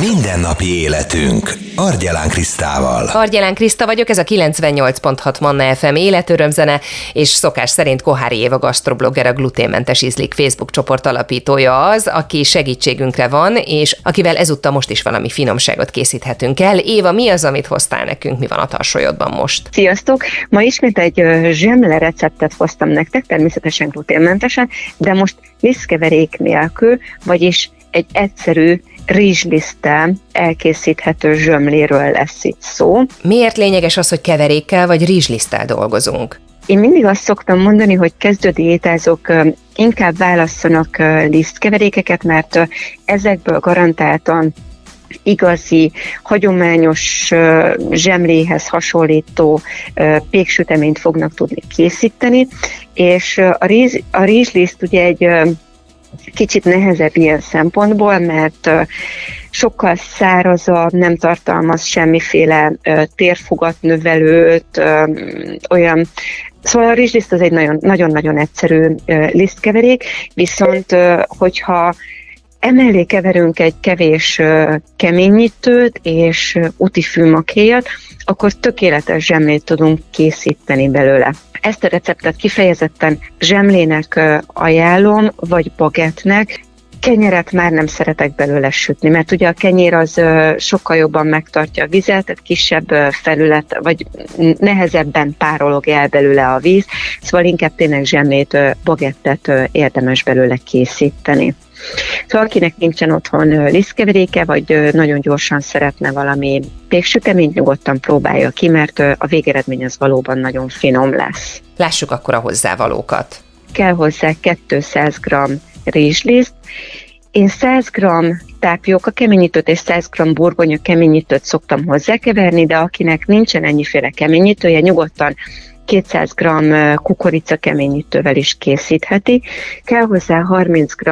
Mindennapi életünk. Argyelán Krisztával. Argyelán Kriszta vagyok, ez a 98.6 Manna FM életörömzene, és szokás szerint Kohári Éva gastroblogger, a gluténmentes ízlik Facebook csoport alapítója az, aki segítségünkre van, és akivel ezúttal most is valami finomságot készíthetünk el. Éva, mi az, amit hoztál nekünk, mi van a tarsolyodban most? Sziasztok! Ma ismét egy zsemle receptet hoztam nektek, természetesen gluténmentesen, de most liszkeverék nélkül, vagyis egy egyszerű rizsliszttel elkészíthető zsömléről lesz itt szó. Miért lényeges az, hogy keverékkel vagy rizsliszttel dolgozunk? Én mindig azt szoktam mondani, hogy kezdő diétázók inkább válasszanak lisztkeverékeket, mert ezekből garantáltan igazi, hagyományos zsemléhez hasonlító péksüteményt fognak tudni készíteni, és a, rizs, a rizsliszt ugye egy kicsit nehezebb ilyen szempontból, mert sokkal szárazabb, nem tartalmaz semmiféle térfogat növelőt, olyan Szóval a rizsliszt az egy nagyon-nagyon egyszerű lisztkeverék, viszont hogyha emellé keverünk egy kevés keményítőt és utifűmakéjat, akkor tökéletes zsemlét tudunk készíteni belőle. Ezt a receptet kifejezetten zsemlének ajánlom, vagy bagetnek, kenyeret már nem szeretek belőle sütni, mert ugye a kenyér az sokkal jobban megtartja a vizet, tehát kisebb felület, vagy nehezebben párolog el belőle a víz, szóval inkább tényleg zsemlét, bagettet érdemes belőle készíteni. Szóval akinek nincsen otthon lisztkeveréke, vagy nagyon gyorsan szeretne valami péksüteményt, nyugodtan próbálja ki, mert a végeredmény az valóban nagyon finom lesz. Lássuk akkor a hozzávalókat. Kell hozzá 200 g rizsliszt, én 100 g tápióka keményítőt és 100 g burgonya keményítőt szoktam hozzákeverni, de akinek nincsen ennyiféle keményítője, nyugodtan 200 g kukorica keményítővel is készítheti. Kell hozzá 30 g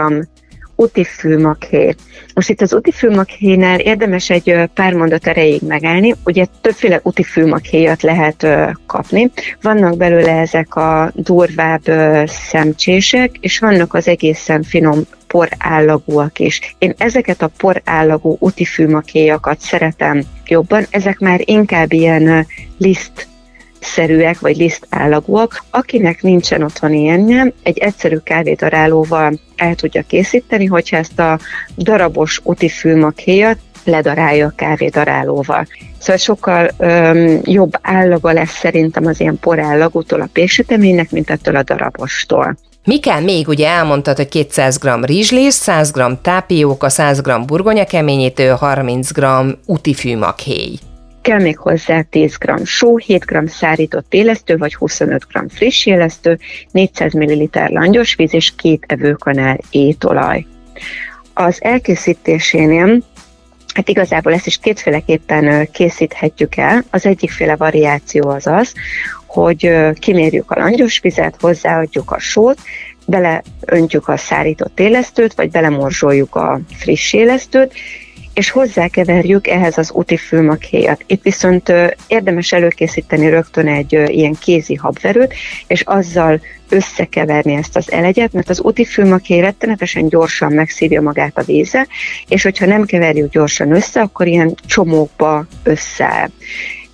utifülmakhé. Most itt az utifülmakhénál érdemes egy pár mondat erejéig megállni. Ugye többféle utifülmakhéjat lehet kapni. Vannak belőle ezek a durvább szemcsések, és vannak az egészen finom porállagúak is. Én ezeket a porállagú utifülmakéjakat szeretem jobban, ezek már inkább ilyen liszt szerűek vagy lisztállagúak. Akinek nincsen otthon ilyenje, egy egyszerű kávédarálóval el tudja készíteni, hogyha ezt a darabos utifülmakhéjat ledarálja a kávédarálóval. Szóval sokkal öm, jobb állaga lesz szerintem az ilyen porállagútól a péksüteménynek, mint ettől a darabostól. Mi kell még? Ugye elmondtad, hogy 200 g rizslész, 100 g tápióka, 100 g burgonya keményítő, 30 g utifűmakhéj. Kell még hozzá 10 g só, 7 g szárított élesztő, vagy 25 g friss élesztő, 400 ml langyos víz és két evőkanál étolaj. Az elkészítésénél Hát igazából ezt is kétféleképpen készíthetjük el. Az egyikféle variáció az az, hogy kimérjük a langyos vizet, hozzáadjuk a sót, beleöntjük a szárított élesztőt, vagy belemorzsoljuk a friss élesztőt, és hozzákeverjük ehhez az úti fülmakhéjat. Itt viszont érdemes előkészíteni rögtön egy ilyen kézi habverőt, és azzal összekeverni ezt az elegyet, mert az úti fülmakhéj rettenetesen gyorsan megszívja magát a vízzel, és hogyha nem keverjük gyorsan össze, akkor ilyen csomókba összeáll.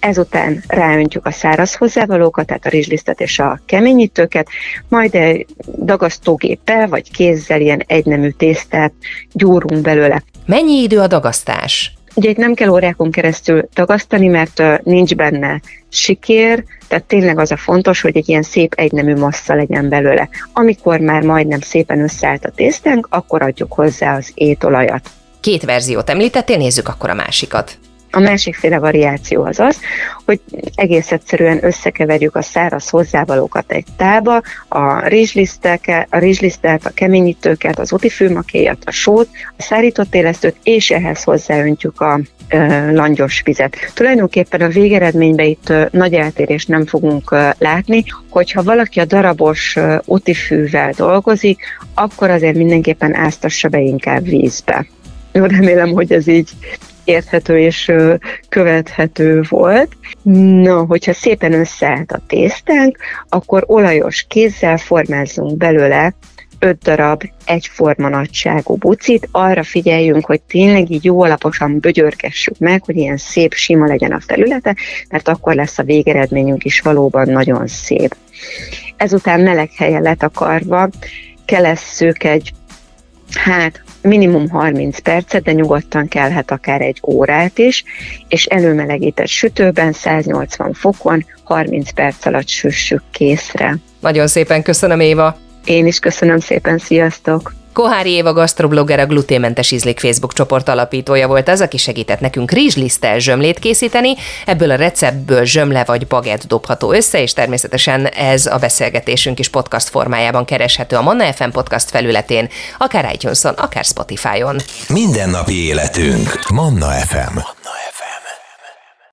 Ezután ráöntjük a száraz hozzávalókat, tehát a rizslisztet és a keményítőket, majd egy dagasztógéppel vagy kézzel ilyen egynemű tésztát gyúrunk belőle. Mennyi idő a dagasztás? Ugye itt nem kell órákon keresztül dagasztani, mert nincs benne sikér, tehát tényleg az a fontos, hogy egy ilyen szép egynemű massza legyen belőle. Amikor már majdnem szépen összeállt a tésztánk, akkor adjuk hozzá az étolajat. Két verziót említettél, nézzük akkor a másikat. A másikféle variáció az az, hogy egész egyszerűen összekeverjük a száraz hozzávalókat egy tába, a rizsliszteket, a rizslisztet, a keményítőket, az utifűmakéjat, a sót, a szárított élesztőt, és ehhez hozzáöntjük a ö, langyos vizet. Tulajdonképpen a végeredményben itt ö, nagy eltérést nem fogunk ö, látni, hogyha valaki a darabos ö, utifűvel dolgozik, akkor azért mindenképpen áztassa be inkább vízbe. Jó, remélem, hogy ez így érthető és követhető volt. Na, hogyha szépen összeállt a tésztánk, akkor olajos kézzel formázzunk belőle 5 darab egyforma nagyságú bucit, arra figyeljünk, hogy tényleg így jó alaposan bögyörgessük meg, hogy ilyen szép, sima legyen a felülete, mert akkor lesz a végeredményünk is valóban nagyon szép. Ezután meleg helyen letakarva kelesszük egy hát minimum 30 percet, de nyugodtan kellhet akár egy órát is, és előmelegített sütőben 180 fokon 30 perc alatt süssük készre. Nagyon szépen köszönöm, Éva! Én is köszönöm szépen, sziasztok! Kohári Éva gasztroblogger, a gluténmentes ízlik Facebook csoport alapítója volt az, aki segített nekünk rizslisztel zsömlét készíteni. Ebből a receptből zsömle vagy bagett dobható össze, és természetesen ez a beszélgetésünk is podcast formájában kereshető a Manna FM podcast felületén, akár itunes akár Spotify-on. Mindennapi életünk. Manna FM. Manna FM.